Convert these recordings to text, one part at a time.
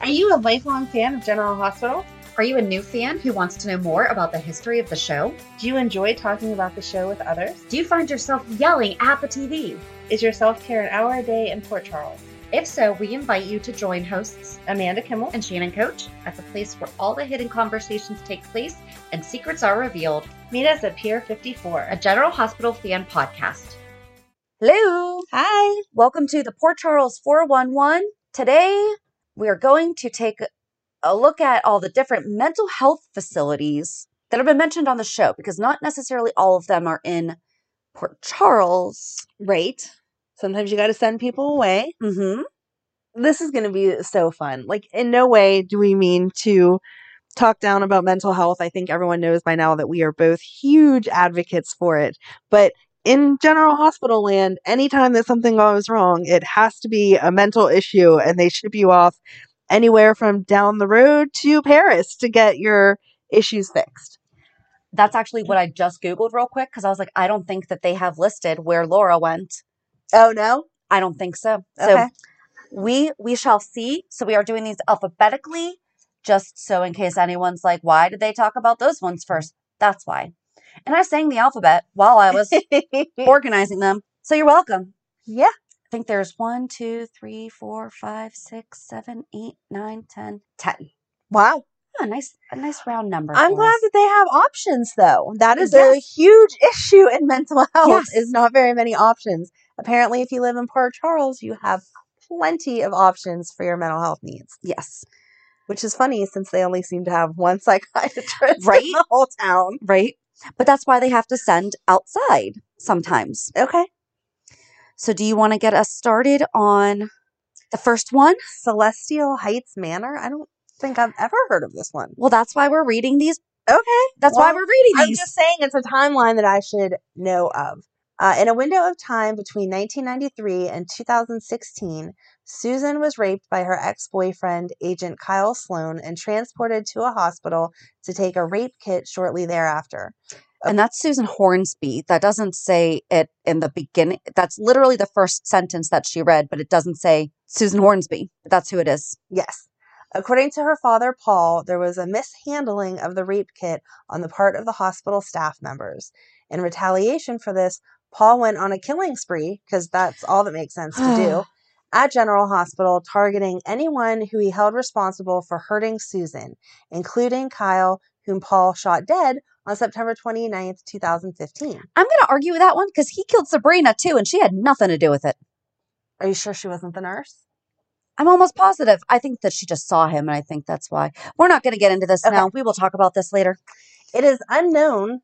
Are you a lifelong fan of General Hospital? Are you a new fan who wants to know more about the history of the show? Do you enjoy talking about the show with others? Do you find yourself yelling at the TV? Is your self care an hour a day in Port Charles? If so, we invite you to join hosts Amanda Kimmel and Shannon Coach at the place where all the hidden conversations take place and secrets are revealed. Meet us at Pier 54. A General Hospital fan podcast. Hello. Hi. Welcome to the Port Charles 411. Today, we are going to take a look at all the different mental health facilities that have been mentioned on the show because not necessarily all of them are in Port Charles. Right. Sometimes you got to send people away. Mm-hmm. This is going to be so fun. Like, in no way do we mean to talk down about mental health. I think everyone knows by now that we are both huge advocates for it. But in general hospital land, anytime that something goes wrong, it has to be a mental issue and they ship you off anywhere from down the road to Paris to get your issues fixed. That's actually what I just Googled real quick because I was like, I don't think that they have listed where Laura went. Oh no? I don't think so. Okay. So we we shall see. So we are doing these alphabetically, just so in case anyone's like, why did they talk about those ones first? That's why. And I sang the alphabet while I was organizing them. So you're welcome. Yeah. I think there's one, two, three, four, five, six, seven, eight, nine, ten, ten. Wow. Oh, a nice, a nice round number. I'm glad us. that they have options though. That is a huge issue in mental health Yes. is not very many options. Apparently if you live in Port Charles, you have plenty of options for your mental health needs, Yes. which is funny since they only seem to have one psychiatrist Right? in the whole town. Right. But that's why they have to send outside sometimes. Okay. So do you want to get us started on the first one? Celestial Heights Manor. I don't think I've ever heard of this one. Well, that's why we're reading these. Okay. That's why we're reading these. I'm just saying it's a timeline that I should know of. Uh, in a window of time between 1993 and 2016, Susan was raped by her ex boyfriend, Agent Kyle Sloan, and transported to a hospital to take a rape kit shortly thereafter. And that's Susan Hornsby. That doesn't say it in the beginning. That's literally the first sentence that she read, but it doesn't say Susan Hornsby. That's who it is. Yes. According to her father, Paul, there was a mishandling of the rape kit on the part of the hospital staff members. In retaliation for this, Paul went on a killing spree, because that's all that makes sense to do, at General Hospital, targeting anyone who he held responsible for hurting Susan, including Kyle, whom Paul shot dead on September 29th, 2015. I'm going to argue with that one because he killed Sabrina too, and she had nothing to do with it. Are you sure she wasn't the nurse? I'm almost positive. I think that she just saw him, and I think that's why. We're not going to get into this Okay. now. We will talk about this later. It is unknown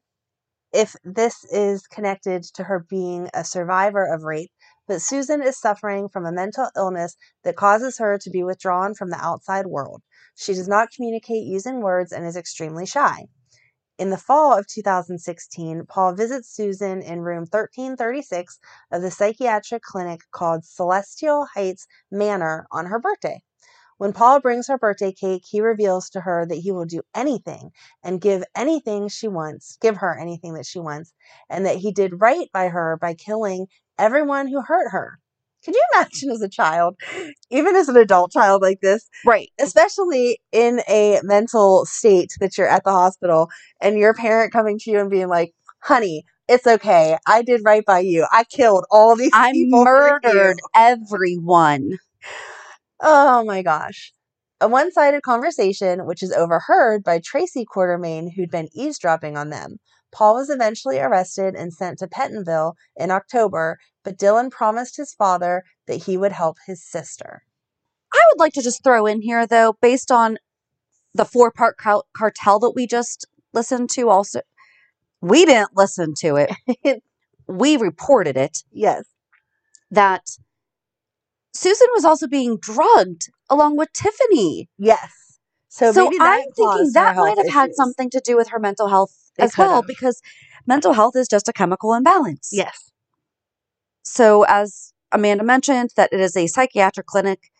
if this is connected to her being a survivor of rape, but Susan is suffering from a mental illness that causes her to be withdrawn from the outside world. She does not communicate using words and is extremely shy. In the fall of 2016, Paul visits Susan in room 1336 of the psychiatric clinic called Celestial Heights Manor on her birthday. When Paul brings her birthday cake, he reveals to her that he will do anything and give anything she wants, give her anything that she wants, and that he did right by her by killing everyone who hurt her. Could you imagine as a child, even as an adult child like this, Right. especially in a mental state that you're at the hospital and your parent coming to you and being like, honey, it's okay. I did right by you. I killed all these I people. for murdered everyone. Oh my gosh. A one sided conversation, which is overheard by Tracy Quartermaine, who'd been eavesdropping on them. Paul was eventually arrested and sent to Pentonville in October, but Dylan promised his father that he would help his sister. I would like to just throw in here, though, based on the four part car- cartel that we just listened to, also, we didn't listen to it. we reported it Yes. that Susan was also being drugged along with Tiffany. Yes. So, So, I'm thinking that might have had something to do with her mental health It as well, could've. because mental health is just a chemical imbalance. Yes. So, as Amanda mentioned, that it is a psychiatric clinic.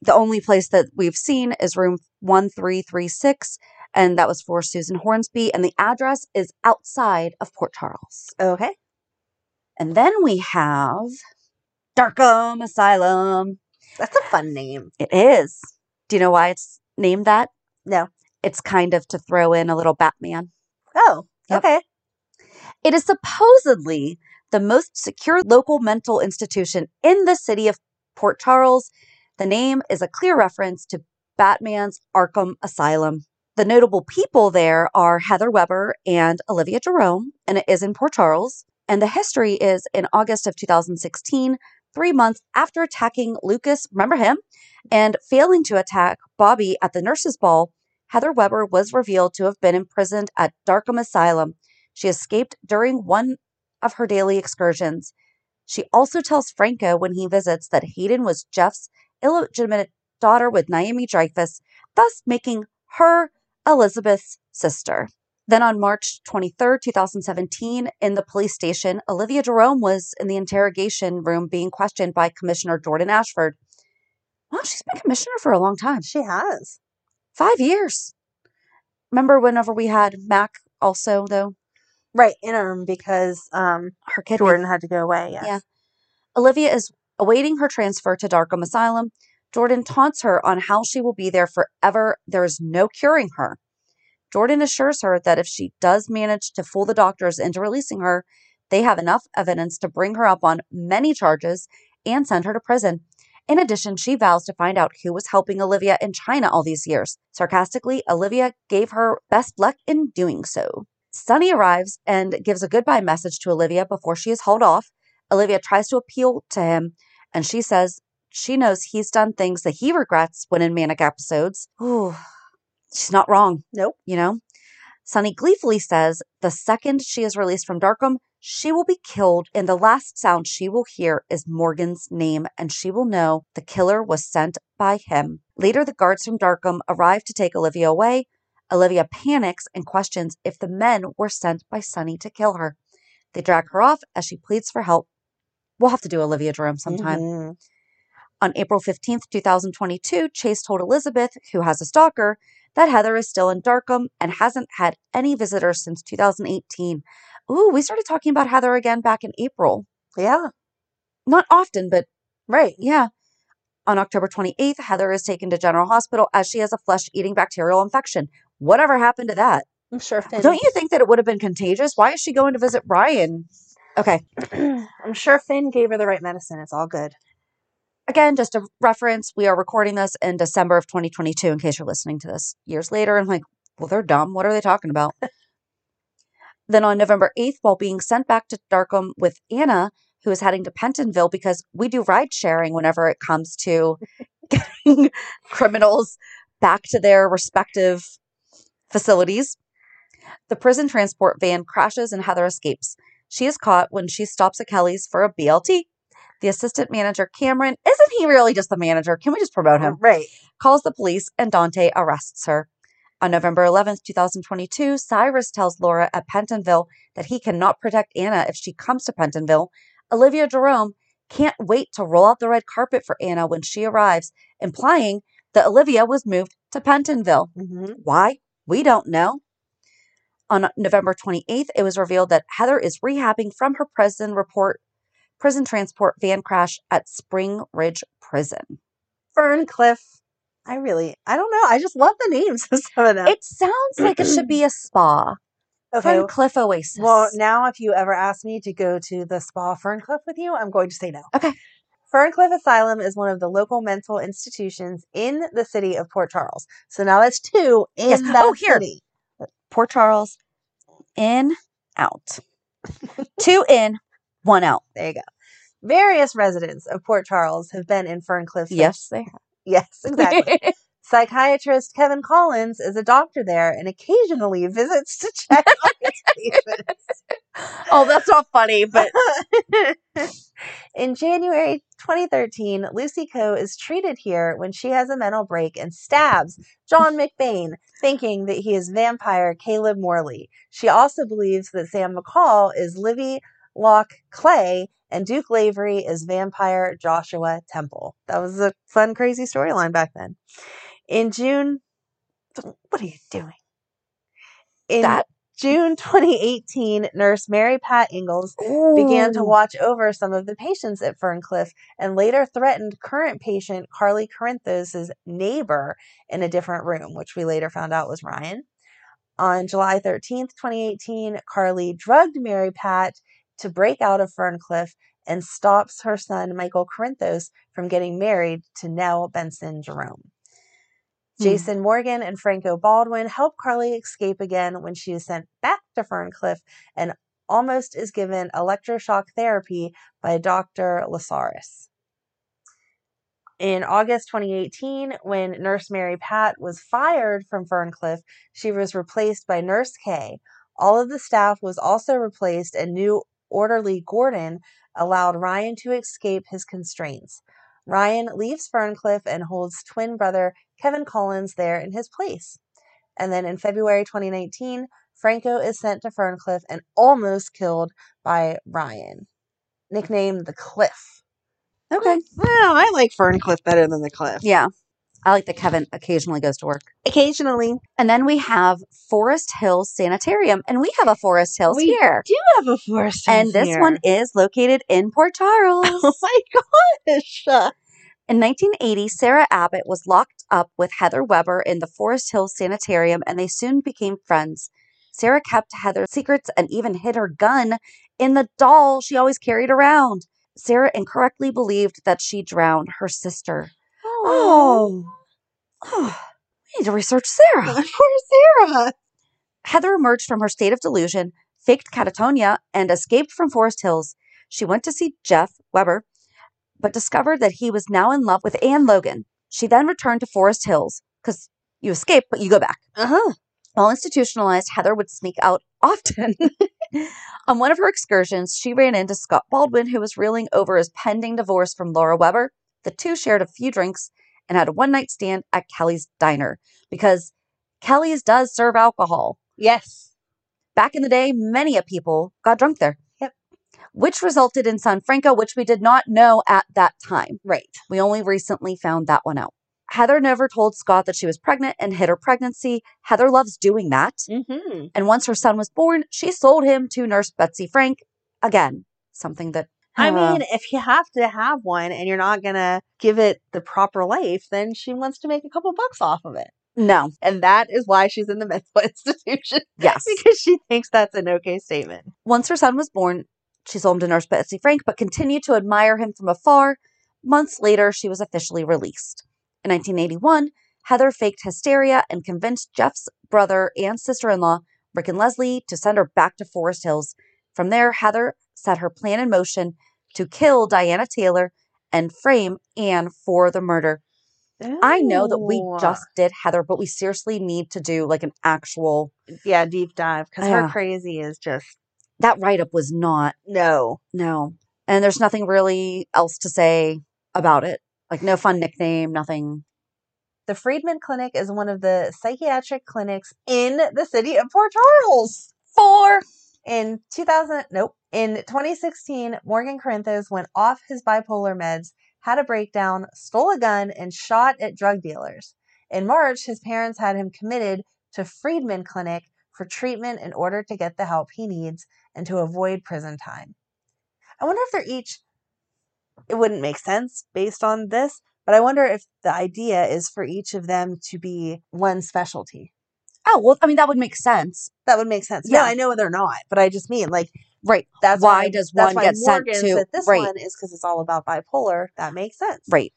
The only place that we've seen is room 1336, and that was for Susan Hornsby, and the address is outside of Port Charles. Okay. And then we have Darkham Asylum. That's a fun name. It is. Do you know why it's named that? No. It's kind of to throw in a little Batman. Oh, Yep. okay. It is supposedly the most secure local mental institution in the city of Port Charles. The name is a clear reference to Batman's Arkham Asylum. The notable people there are Heather Weber and Olivia Jerome, and it is in Port Charles. And the history is in August of 2016, three months after attacking Lucas, remember him, and failing to attack Bobby at the nurses' ball, Heather Weber was revealed to have been imprisoned at Darkham Asylum. She escaped during one of her daily excursions. She also tells Franco when he visits that Hayden was Jeff's illegitimate daughter with Naomi Dreyfus, thus making her Elizabeth's sister. Then on March 23rd, 2017, in the police station, Olivia Jerome was in the interrogation room being questioned by Commissioner Jordan Ashford. Well, she's been commissioner for a long time. She has. Five years. Remember whenever we had Mac also, though? Right, interim because um Her kid Jordan had to go away. Yes. Yeah. Olivia is awaiting her transfer to Darkham Asylum. Jordan taunts her on how she will be there forever. There is no curing her. Jordan assures her that if she does manage to fool the doctors into releasing her, they have enough evidence to bring her up on many charges and send her to prison. In addition, she vows to find out who was helping Olivia in China all these years. Sarcastically, Olivia gave her best luck in doing so. Sonny arrives and gives a goodbye message to Olivia before she is hauled off. Olivia tries to appeal to him, and she says she knows he's done things that he regrets when in manic episodes. Ooh, she's not wrong. Nope. You know? Sonny gleefully says the second she is released from Darkham, she will be killed, and the last sound she will hear is Morgan's name, and she will know the killer was sent by him. Later, the guards from Darkham arrive to take Olivia away. Olivia panics and questions if the men were sent by Sonny to kill her. They drag her off as she pleads for help. We'll have to do Olivia Jerome sometime. Mhm. On April 15th, 2022, Chase told Elizabeth, who has a stalker, that Heather is still in Darkham and hasn't had any visitors since 2018. Ooh, we started talking about Heather again back in April. Yeah. Not often, but Right. yeah. On October 28th, Heather is taken to General Hospital as she has a flesh eating bacterial infection. Whatever happened to that? I'm sure Finn. Don't you think that it would have been contagious? Why is she going to visit Brian? Okay. I'm sure Finn gave her the right medicine. It's all good. Again, just a reference, we are recording this in December of 2022 in case you're listening to this years later and like, well, they're dumb. What are they talking about? then on November 8th, while being sent back to Darkham with Anna, who is heading to Pentonville because we do ride sharing whenever it comes to getting criminals back to their respective facilities. The prison transport van crashes and Heather escapes. She is caught when she stops at Kelly's for a BLT. The assistant manager, Cameron, isn't he really just the manager? Can we just promote him? Right. Calls the police and Dante arrests her. On November 11th, 2022, Cyrus tells Laura at Pentonville that he cannot protect Anna if she comes to Pentonville. Olivia Jerome can't wait to roll out the red carpet for Anna when she arrives, implying that Olivia was moved to Pentonville. hmm Why? We don't know. On November 28th, it was revealed that Heather is rehabbing from her prison report prison transport van crash at Spring Ridge Prison. Ferncliff. I really, I don't know. I just love the names of some of them. It sounds like it should be a spa. okay. Ferncliff Oasis. Well, now if you ever ask me to go to the spa Ferncliff with you, I'm going to say no. Okay. Ferncliff Asylum is one of the local mental institutions in the city of Port Charles. So now that's two in Yes. that Oh, here. city. Port Charles, in, out. Two in, one out. There you go. Various residents of Port Charles have been in Ferncliff. since- Yes, they have. Yes, exactly. Psychiatrist Kevin Collins is a doctor there and occasionally visits to check on his patients. oh, that's not funny, but In January 2013, Lucy Coe is treated here when she has a mental break and stabs John McBain, thinking that he is vampire Caleb Morley. She also believes that Sam McCall is Livvie Locke Clay and Duke Lavery is vampire Joshua Temple. That was a fun, crazy storyline back then. In June, what are you doing? In that June 2018, nurse Mary Pat Ingalls began to watch over some of the patients at Ferncliff and later threatened current patient Carly Corinthos' neighbor in a different room, which we later found out was Ryan. On July 13th, 2018, Carly drugged Mary Pat to break out of Ferncliff and stops her son Michael Corinthos from getting married to Nelle Benson Jerome. Hmm. Jason Morgan and Franco Baldwin help Carly escape again when she is sent back to Ferncliff and almost is given electroshock therapy by Dr. Lasaris. In August 2018, when Nurse Mary Pat was fired from Ferncliff, she was replaced by Nurse Kay. All of the staff was also replaced, and new orderly Gordon allowed Ryan to escape his constraints. Ryan leaves Ferncliff and holds twin brother Kevin Collins there in his place. And then in February 2019, Franco is sent to Ferncliff and almost killed by Ryan, nicknamed the Cliff. Okay. Well, I like Ferncliff better than the Cliff. Yeah. I like that Kevin occasionally goes to work. Occasionally, And then we have Forest Hills Sanitarium, and we have a Forest Hills here. We here. do have a forest. Hills And this one is located in Port Charles. Oh my gosh! In 1980, Sarah Abbott was locked up with Heather Weber in the Forest Hills Sanitarium, and they soon became friends. Sarah kept Heather's secrets and even hid her gun in the doll she always carried around. Sarah incorrectly believed that she drowned her sister. Oh, we need to research Sarah. poor Sarah. Heather emerged from her state of delusion, faked catatonia, and escaped from Forest Hills. She went to see Jeff Weber, but discovered that he was now in love with Anne Logan. She then returned to Forest Hills because you escape, but you go back. Uh huh. While institutionalized, Heather would sneak out often. On one of her excursions, she ran into Scott Baldwin, who was reeling over his pending divorce from Laura Weber. The two shared a few drinks and had a one night stand at Kelly's diner because Kelly's does serve alcohol. Yes. Back in the day, many a people got drunk there. Yep. Which resulted in San Franco, which we did not know at that time. Right. We only recently found that one out. Heather never told Scott that she was pregnant and hid her pregnancy. Heather loves doing that. Mm-hmm. And once her son was born, she sold him to Nurse Betsy Frank. Again, something that I uh, mean, if you have to have one and you're not gonna give it the proper life, then she wants to make a couple bucks off of it. no, And that is why she's in the mental institution. yes. because she thinks that's an okay statement. Once her son was born, she sold him to Nurse Betsy Frank, but continued to admire him from afar. Months later, she was officially released. In 1981, Heather faked hysteria and convinced Jeff's brother and sister in law, Rick and Leslie, to send her back to Forest Hills. From there, Heather set her plan in motion to kill Diana Taylor and frame Anne for the murder. I know that we just did Heather, but we seriously need to do like an actual. yeah deep dive because Yeah. her crazy is just That write up was not no. No. And there's nothing really else to say about it. Like no fun nickname, nothing. The Friedman Clinic is one of the psychiatric clinics in the city of Port Charles. Four. In 2000, nope. In 2016, Morgan Corinthos went off his bipolar meds, had a breakdown, stole a gun, and shot at drug dealers. In March, his parents had him committed to Friedman Clinic for treatment in order to get the help he needs and to avoid prison time. I wonder if they're each it wouldn't make sense based on this, but I wonder if the idea is for each of them to be one specialty. Oh, well, I mean, that would make sense. That would make sense. Yeah, Yeah. I know they're not, but I just mean like Right. that's Why why, does that's one why get sent to- said this right. one is because it's all about bipolar. That makes sense. Right.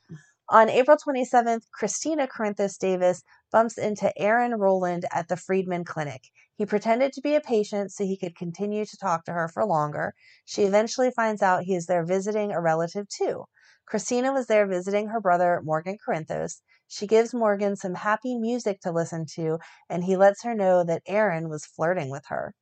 On April 27th, Kristina Corinthos Davis bumps into Aaron Roland at the Friedman Clinic. He pretended to be a patient so he could continue to talk to her for longer. She eventually finds out he is there visiting a relative too. Kristina was there visiting her brother, Morgan Corinthos. She gives Morgan some happy music to listen to, and he lets her know that Aaron was flirting with her.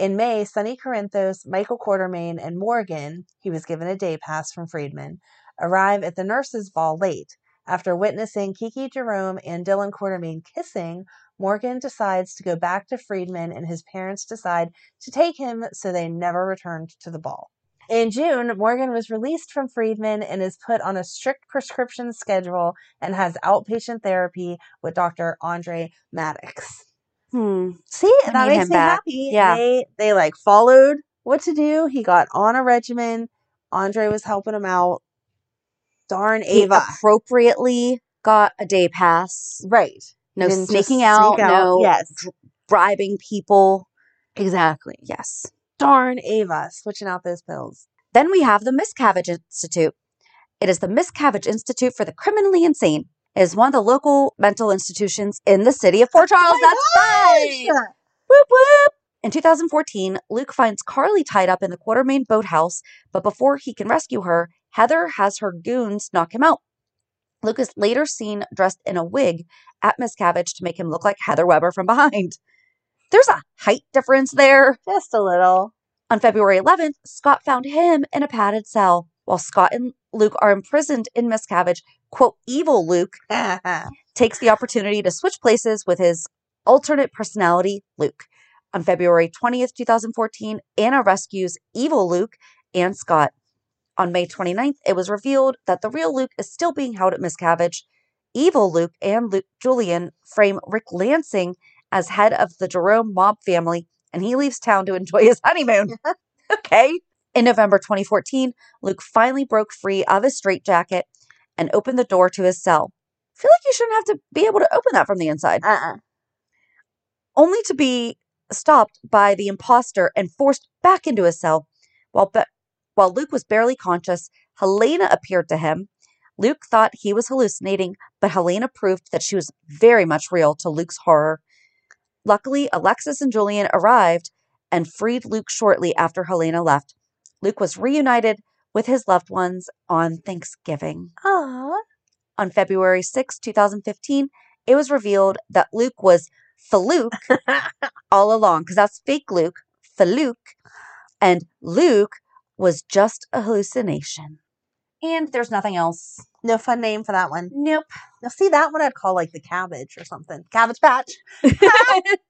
In May, Sonny Corinthos, Michael Quartermaine, and Morgan, he was given a day pass from Friedman, arrive at the nurses' ball late. After witnessing Kiki Jerome and Dylan Quartermaine kissing, Morgan decides to go back to Friedman, and his parents decide to take him so they never returned to the ball. In June, Morgan was released from Friedman and is put on a strict prescription schedule and has outpatient therapy with Dr. Andre Maddox. Hmm. See, I that makes me back. happy. Yeah. They they like followed what to do. He got on a regimen. Andre was helping him out. Darn He Ava. appropriately got a day pass. right. No sneaking sneak out, no Yes. bribing people. Exactly. Yes. Darn Ava. Switching out those pills. Then we have the Miscavige Institute. It is the Miscavige Institute for the Criminally Insane. Is one of the local mental institutions in the city of Port Charles. Oh That's right. Whoop whoop. In 2014, Luke finds Carly tied up in the Quartermaine boathouse, but before he can rescue her, Heather has her goons knock him out. Luke is later seen dressed in a wig at Miscavige to make him look like Heather Weber from behind. There's a height difference there. Just a little. On February 11th, Scott found him in a padded cell. While Scott and Luke are imprisoned in Miscavige, quote, evil Luke takes the opportunity to switch places with his alternate personality, Luke. On February 20th, 2014, Anna rescues evil Luke and Scott. On May 29th, it was revealed that the real Luke is still being held at Miscavige. Evil Luke and Luke Julian frame Rick Lansing as head of the Jerome mob family, and he leaves town to enjoy his honeymoon. okay. In November 2014, Luke finally broke free of his straitjacket and opened the door to his cell. I feel like you shouldn't have to be able to open that from the inside, Uh-uh. only to be stopped by the imposter and forced back into his cell. While, be- while Luke was barely conscious, Helena appeared to him. Luke thought he was hallucinating, but Helena proved that she was very much real to Luke's horror. Luckily, Alexis and Julian arrived and freed Luke shortly after Helena left. Luke was reunited with his loved ones on Thanksgiving. Aw. On February 6, 2015, it was revealed that Luke was Faluke all along, because that's fake Luke, Faluke, and Luke was just a hallucination. And there's nothing else. No fun name for that one. Nope. Now, see that one I'd call like the cabbage or something. Cabbage patch.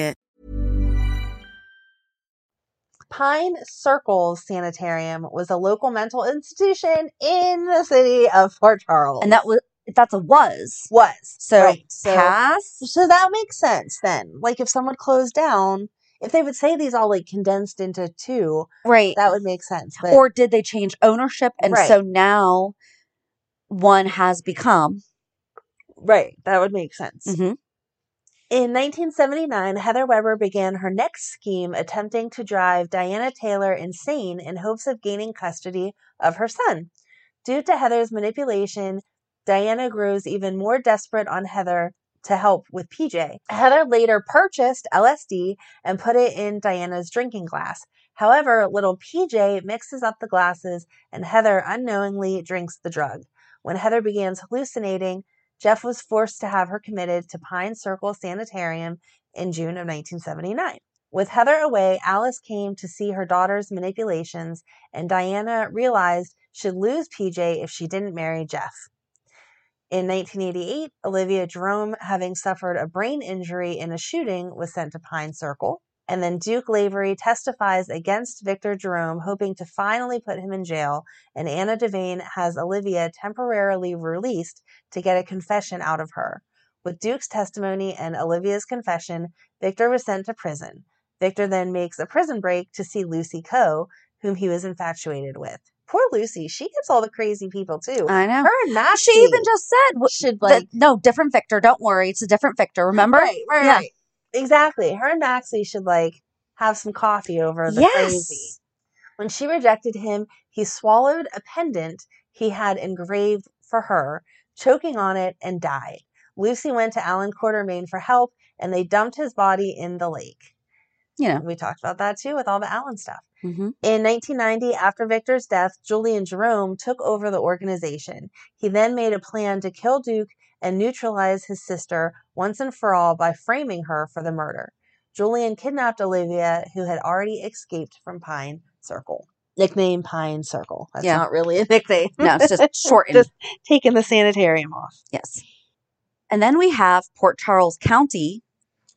Pine Circles Sanitarium was a local mental institution in the city of Port Charles. And that was that's a was. was. So, right. So, past. so that makes sense then. Like if someone closed down, if they would say these all like condensed into two, Right. that would make sense. But or did they change ownership? And Right. so now one has become. right, that would make sense. Mhm. In 1979, Heather Weber began her next scheme attempting to drive Diana Taylor insane in hopes of gaining custody of her son. Due to Heather's manipulation, Diana grows even more desperate on Heather to help with PJ. Heather later purchased LSD and put it in Diana's drinking glass. However, little PJ mixes up the glasses and Heather unknowingly drinks the drug. When Heather begins hallucinating, Jeff was forced to have her committed to Pine Circle Sanitarium in June of 1979. With Heather away, Alice came to see her daughter's manipulations, and Diana realized she'd lose PJ if she didn't marry Jeff. In 1988, Olivia Jerome, having suffered a brain injury in a shooting, was sent to Pine Circle. And then Duke Lavery testifies against Victor Jerome, hoping to finally put him in jail. And Anna Devane has Olivia temporarily released to get a confession out of her. With Duke's testimony and Olivia's confession, Victor was sent to prison. Victor then makes a prison break to see Lucy Coe, whom he was infatuated with. Poor Lucy, she gets all the crazy people too. I know. Her and Maxie She even just said, should that- like no, different Victor. Don't worry. It's a different Victor. Remember? Right, right, Yeah. right. Exactly. Her and Maxie should like have some coffee over the Yes. crazy. When she rejected him, he swallowed a pendant he had engraved for her, choking on it, and died. Lucy went to Alan Quartermaine for help, and they dumped his body in the lake. You know. We talked about that too with all the Alan stuff. hmm In 1990, after Victor's death, Julian Jerome took over the organization. He then made a plan to kill Duke and neutralize his sister once and for all by framing her for the murder. Julian kidnapped Olivia, who had already escaped from Pine Circle. Nickname Pine Circle. That's Yeah. not really a nickname. No, it's just shortened. just taking the sanitarium off. Yes. And then we have Port Charles County.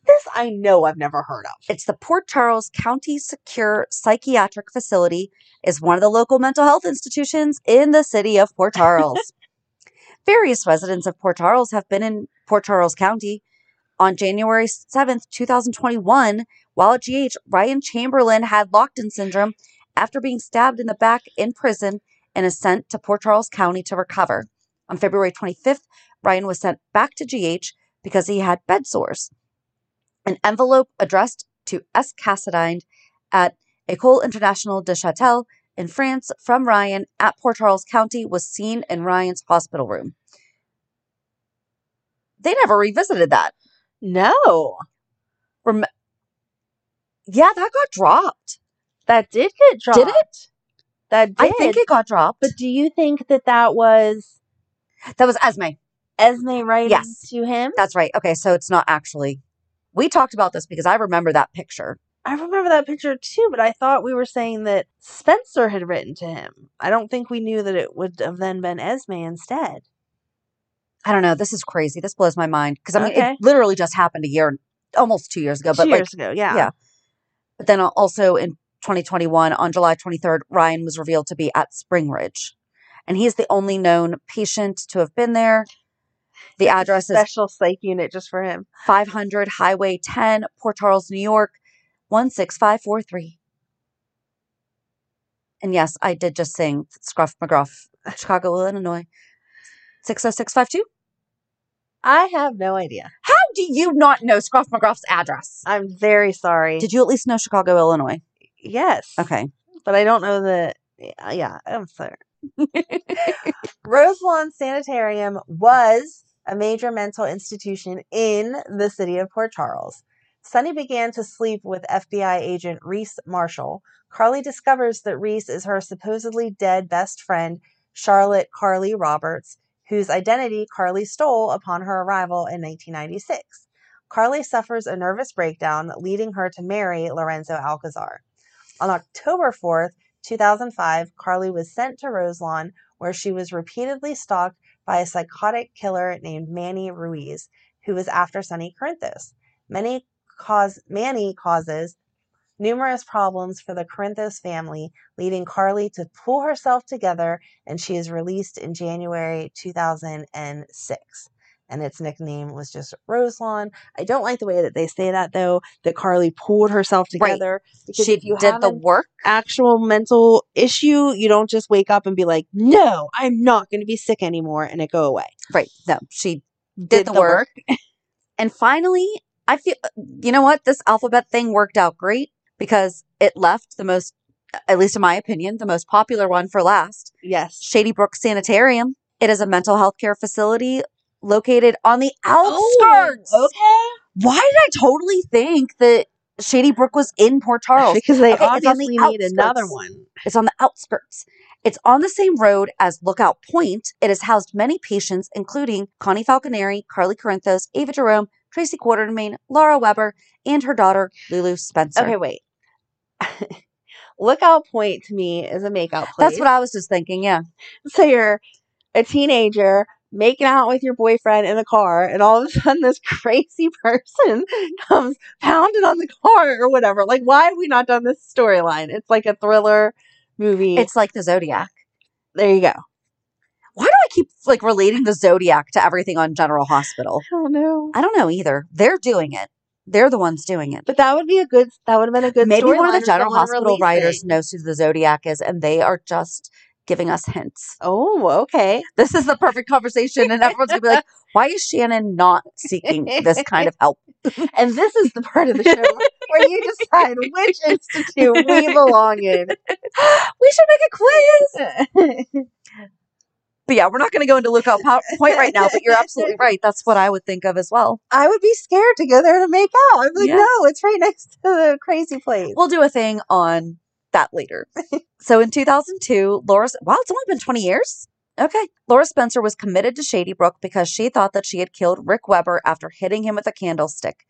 This I know I've never heard of. It's the Port Charles County Secure Psychiatric Facility is one of the local mental health institutions in the city of Port Charles. Various residents of Port Charles have been in Port Charles County. On January 7th, 2021, while at GH, Ryan Chamberlain had locked-in syndrome after being stabbed in the back in prison and is sent to Port Charles County to recover. On February 25th, Ryan was sent back to GH because he had bed sores. An envelope addressed to S. Cassadine at École Internationale de Châtel in France from Ryan at Port Charles County was seen in Ryan's hospital room. They never revisited that. No. Rem- yeah, that got dropped. That did get dropped. Did it? That did. I think it got dropped. But do you think that that was that was Esme. Esme writing Yes. to him? That's right. Okay, so it's not actually. We talked about this because I remember that picture. I remember that picture too, but I thought we were saying that Spencer had written to him. I don't think we knew that it would have then been Esme instead. I don't know. This is crazy. This blows my mind because I mean, Okay. it literally just happened a year, almost two years ago. But Two like, years ago, yeah. yeah. But then uh, also in 2021, on July 23rd, Ryan was revealed to be at Spring Ridge, and he's the only known patient to have been there. The address is Special psych unit just for him. 500 Highway 10, Port Charles, New York, 16543. And yes, I did just sing Scruff McGruff, Chicago, Illinois, 60652. I have no idea. How do you not know Scruff McGruff's address? I'm very sorry. Did you at least know Chicago, Illinois? yes. Okay. But I don't know the. Yeah, yeah I'm sorry. Roselawn Sanitarium was a major mental institution in the city of Port Charles. Sonny began to sleep with FBI agent Reese Marshall. Carly discovers that Reese is her supposedly dead best friend, Charlotte Carly Roberts, whose identity Carly stole upon her arrival in 1996. Carly suffers a nervous breakdown, leading her to marry Lorenzo Alcazar. On October 4th, 2005, Carly was sent to Roselawn, where she was repeatedly stalked by a psychotic killer named Manny Ruiz, who was after Sonny Corinthos. Many cause, Manny causes numerous problems for the Corinthos family, leading Carly to pull herself together, and she is released in January 2006. And its nickname was just Roselawn. I don't like the way that they say that, though, that Carly pulled herself Right. together. Because She if you did the work. actual mental issue, you don't just wake up and be like, no, I'm not going to be sick anymore and it go away. Right. No, she did, the, work. and finally, I feel, you know what? This alphabet thing worked out great because it left the most, at least in my opinion, the most popular one for last Yes. Shady Brook Sanitarium. It is a mental health care facility located on the oh, outskirts. Oh, okay. Why did I totally think that Shady Brook was in Port Charles? Because they Okay, on the obviously need another one. It's on the outskirts. It's on the same road as Lookout Point. It has housed many patients, including Connie Falconeri, Carly Corinthos, Ava Jerome, Tracy Quartermaine, Laura Weber, and her daughter, Lulu Spencer. Okay, wait. Lookout Point to me is a makeout place. That's what I was just thinking. Yeah. So you're a teenager making out with your boyfriend in the car, and all of a sudden this crazy person comes pounding on the car or whatever. Like, why have we not done this storyline? It's like a thriller movie. It's like the Zodiac. there you go. Why do I keep like relating the Zodiac to everything on General Hospital? I don't know. I don't know either. They're doing it. They're the ones doing it. But that would be a good. That would have been a good. Maybe one of the General Hospital writers releasing. knows who the Zodiac is, and they are just giving us hints. Oh, okay. This is the perfect conversation, and everyone's gonna be like, "Why is Shannon not seeking this kind of help?" And this is the part of the show where you decide which institute we belong in. we should make a quiz. But yeah, we're not going to go into Lookout Po- Point right now. But you're absolutely right. That's what I would think of as well. I would be scared to go there to make out. I'm like, Yeah. no, it's right next to the crazy place. We'll do a thing on that later. so in 2002, Laura, wow, it's only been 20 years. Okay. Laura Spencer was committed to Shady Brook because she thought that she had killed Rick Weber after hitting him with a candlestick.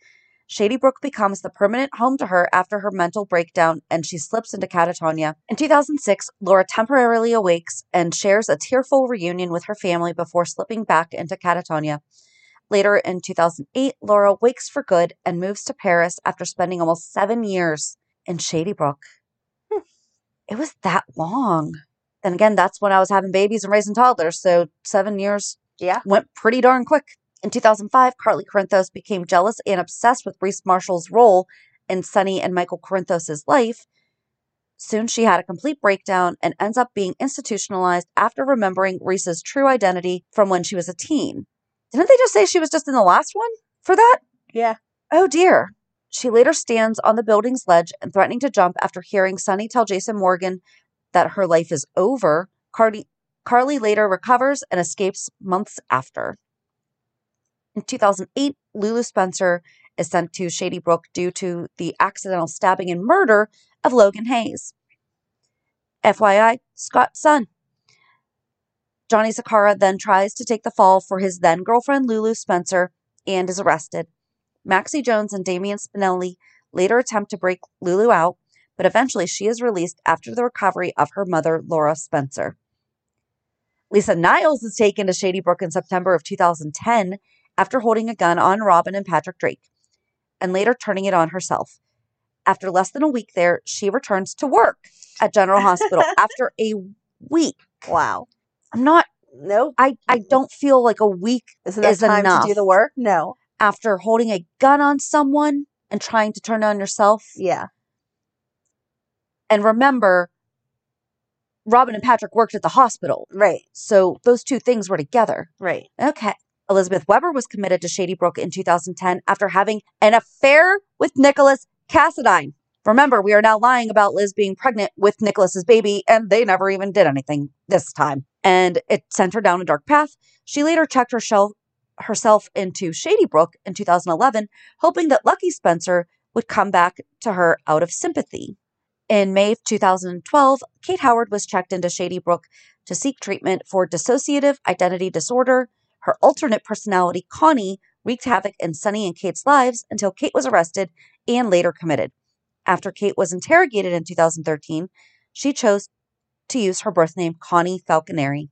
Shady Brook becomes the permanent home to her after her mental breakdown and she slips into catatonia. In 2006, Laura temporarily awakes and shares a tearful reunion with her family before slipping back into catatonia. Later in 2008, Laura wakes for good and moves to Paris after spending almost seven years in Shady Brook. Hmm. It was that long. And again, that's when I was having babies and raising toddlers. So seven years Yeah. went pretty darn quick. In 2005, Carly Corinthos became jealous and obsessed with Reese Marshall's role in Sonny and Michael Corinthos' life. Soon she had a complete breakdown and ends up being institutionalized after remembering Reese's true identity from when she was a teen. Didn't they just say she was just in the last one for that? Yeah. Oh dear. She later stands on the building's ledge and threatening to jump after hearing Sonny tell Jason Morgan that her life is over. Cardi- Carly later recovers and escapes months after. In 2008, Lulu Spencer is sent to Shady Brook due to the accidental stabbing and murder of Logan Hayes. FYI, Scott's son. Johnny Zacchara then tries to take the fall for his then girlfriend Lulu Spencer and is arrested. Maxie Jones and Damian Spinelli later attempt to break Lulu out, but eventually she is released after the recovery of her mother, Laura Spencer. Lisa Niles is taken to Shady Brook in September of 2010 after holding a gun on Robin and Patrick Drake, and later turning it on herself. After less than a week there, she returns to work at General Hospital after a week. Wow. I'm not, Nope. I, I don't feel like a week is time enough to do the work? No. after holding a gun on someone and trying to turn it on yourself. Yeah. And remember, Robin and Patrick worked at the hospital. Right. So those two things were together. Right. Okay. Elizabeth Weber was committed to Shady Brook in 2010 after having an affair with Nicholas Cassadine. Remember, we are now lying about Liz being pregnant with Nicholas's baby, and they never even did anything this time. And it sent her down a dark path. She later checked herself herself into Shady Brook in 2011, hoping that Lucky Spencer would come back to her out of sympathy. In May of 2012, Kate Howard was checked into Shady Brook to seek treatment for dissociative identity disorder. Her alternate personality, Connie, wreaked havoc in Sonny and Kate's lives until Kate was arrested and later committed. After Kate was interrogated in 2013, she chose to use her birth name, Connie Falconeri.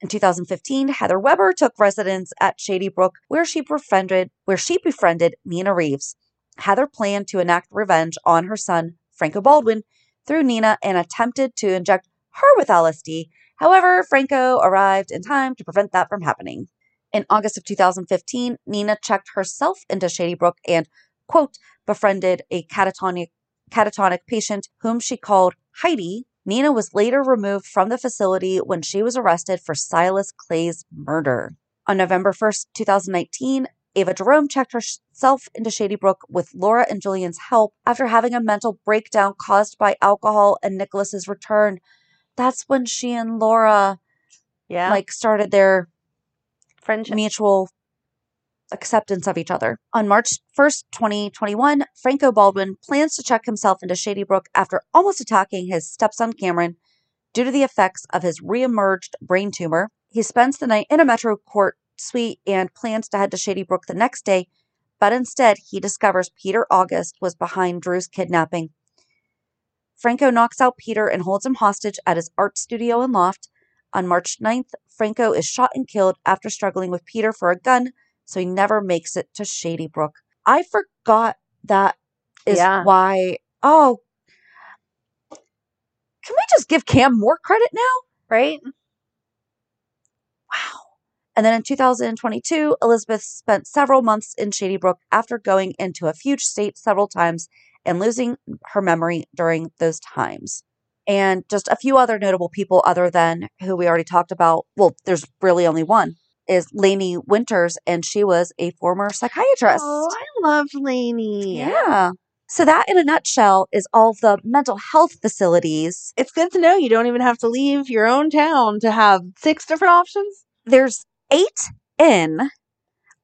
In 2015, Heather Weber took residence at Shady Brook, where she befriended where she befriended Nina Reeves. Heather planned to enact revenge on her son, Franco Baldwin, through Nina and attempted to inject her with LSD. However, Franco arrived in time to prevent that from happening. In August of 2015, Nina checked herself into Shady Brook and, quote, befriended a catatonic, catatonic patient whom she called Heidi. Nina was later removed from the facility when she was arrested for Silas Clay's murder. On November 1st, 2019, Ava Jerome checked herself into Shady Brook with Laura and Julian's help after having a mental breakdown caused by alcohol and Nicholas's return. That's when she and Laura Yeah. like started their friendship. mutual acceptance of each other. On March 1st, 2021, Franco Baldwin plans to check himself into Shady Brook after almost attacking his stepson Cameron due to the effects of his reemerged brain tumor. He spends the night in a Metro Court suite and plans to head to Shady Brook the next day, but instead he discovers Peter August was behind Drew's kidnapping. Franco knocks out Peter and holds him hostage at his art studio and loft. On March 9th, Franco is shot and killed after struggling with Peter for a gun, so he never makes it to Shady Brook. I forgot that is Yeah. why. Oh, can we just give Cam more credit now? right? Wow. And then in 2022, Elizabeth spent several months in Shady Brook after going into a fugue state several times and losing her memory during those times. And just a few other notable people, other than who we already talked about. Well, there's really only one is Lainey Winters, and she was a former psychiatrist. Oh, I love Lainey. yeah. So, that in a nutshell is all the mental health facilities. It's good to know you don't even have to leave your own town to have six different options. There's eight in,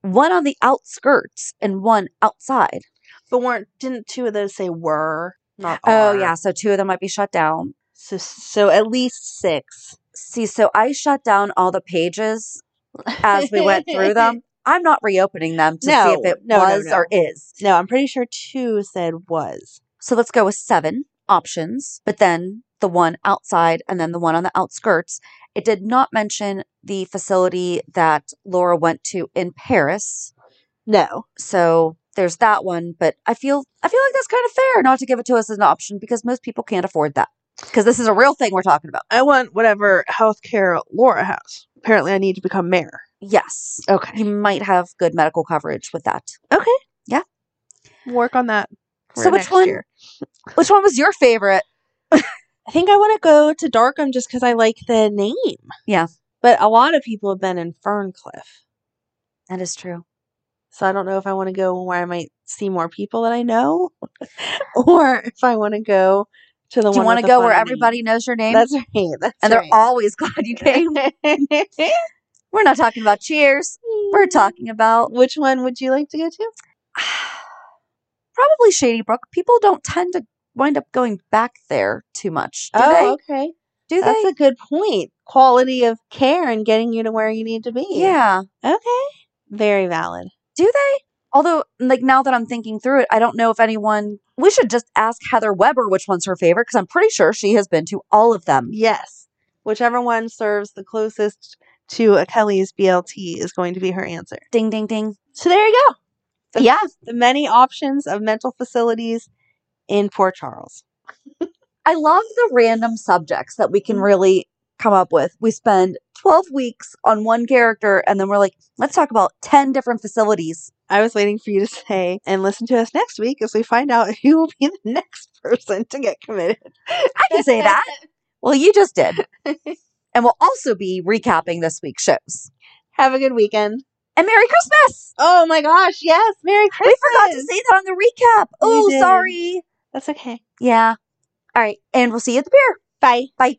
one on the outskirts, and one outside. But weren't didn't two of those say were not Oh, yeah. So, two of them might be shut down. So so at least six. See, so I shut down all the pages as we went through them. I'm not reopening them to see if it no, no, was no. or is. No, I'm pretty sure two said was. So let's go with seven options, but then the one outside and then the one on the outskirts. It did not mention the facility that Laura went to in Paris. No. So there's that one, but I feel I feel like that's kind of fair not to give it to us as an option because most people can't afford that. Because this is a real thing we're talking about. I want whatever healthcare Laura has. Apparently I need to become mayor. Yes. Okay. You might have good medical coverage with that. Okay. Yeah. Work on that. for So which one- year. Which one was your favorite? I think I want to go to Darkham just because I like the name. Yeah. But a lot of people have been in Ferncliff. That is true. So I don't know if I want to go where I might see more people that I know or if I want to go to the Do you want to go where everybody name. knows your name? That's right. That's and they're always glad you came. We're not talking about cheers. We're mm. talking about Which one would you like to go to? probably Shady Brook. People don't tend to wind up going back there too much, do oh, okay. they? Do That's they? a good point. Quality of care and getting you to where you need to be. yeah. Okay. Very valid. Do they? Although, like now that I'm thinking through it, I don't know if anyone. We should just ask Heather Webber which one's her favorite because I'm pretty sure she has been to all of them. Yes. Whichever one serves the closest to a Kelly's BLT is going to be her answer. Ding, ding, ding. So there you go. The- Yeah. The many options of mental facilities in Port Charles. I love the random subjects that we can Mm. really come up with. We spend 12 weeks on one character and then we're like, let's talk about 10 different facilities. I was waiting for you to say, and listen to us next week as we find out who will be the next person to get committed. I can say that. Well, you just did. and we'll also be recapping this week's shows. Have a good weekend. And Merry Christmas! Oh my gosh, yes, Merry Christmas. We forgot to say that on the recap. Oh, sorry. That's okay. Yeah. All right. And we'll see you at the pier. Bye. Bye.